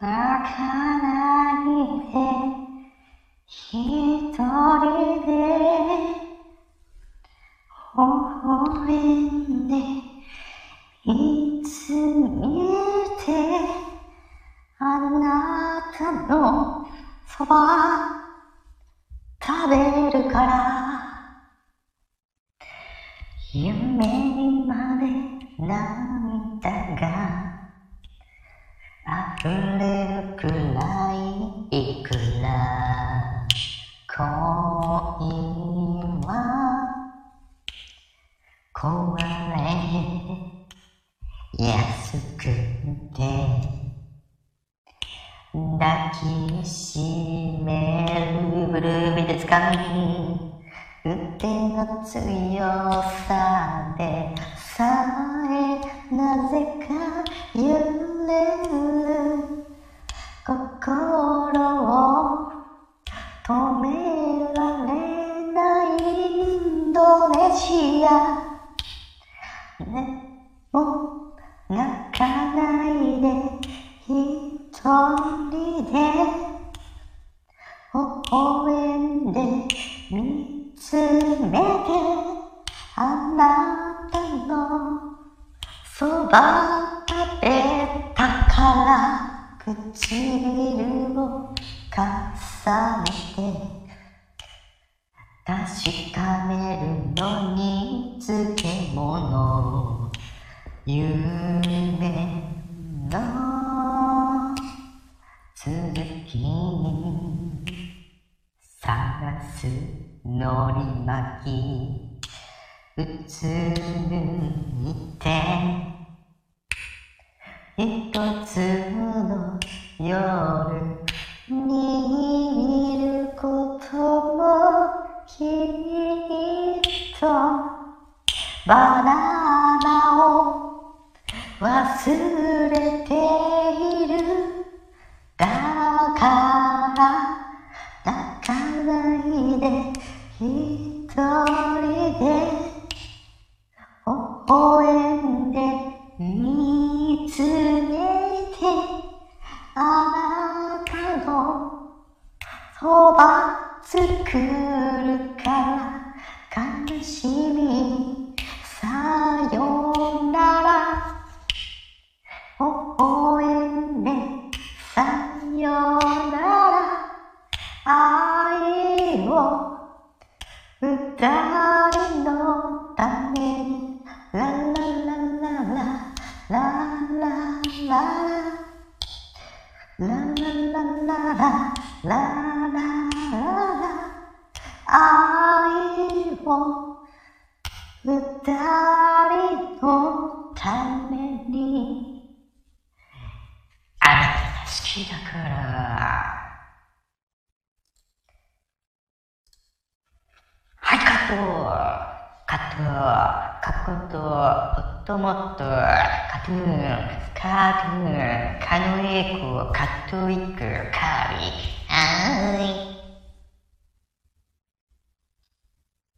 泣かないで一人で微笑んで見つめてあなたのそば食べるから夢にまで涙が溢れるくらいいくら恋は壊れやすくて抱きしめるブルービで掴み腕の強さでさえなぜか揺れドネシアでも泣かないで。一人で。微笑んで。見つめて。あなたのそば食べたから。唇を重ねて。確かめるのに漬物夢の続きに探すのり巻き。うつむいて。一つの夜バナナを忘れている。だから泣かないで一人で。微笑んで見つめて。あなたのそば作る二人のために、ラララララ、ララララ、ラララララ、ララララ、愛を二人のために、あなたが好きだから。と、カット、カット、ポットモット、カトゥーン、スカートゥーン、カノエイク、カットウィック、カービー、あー。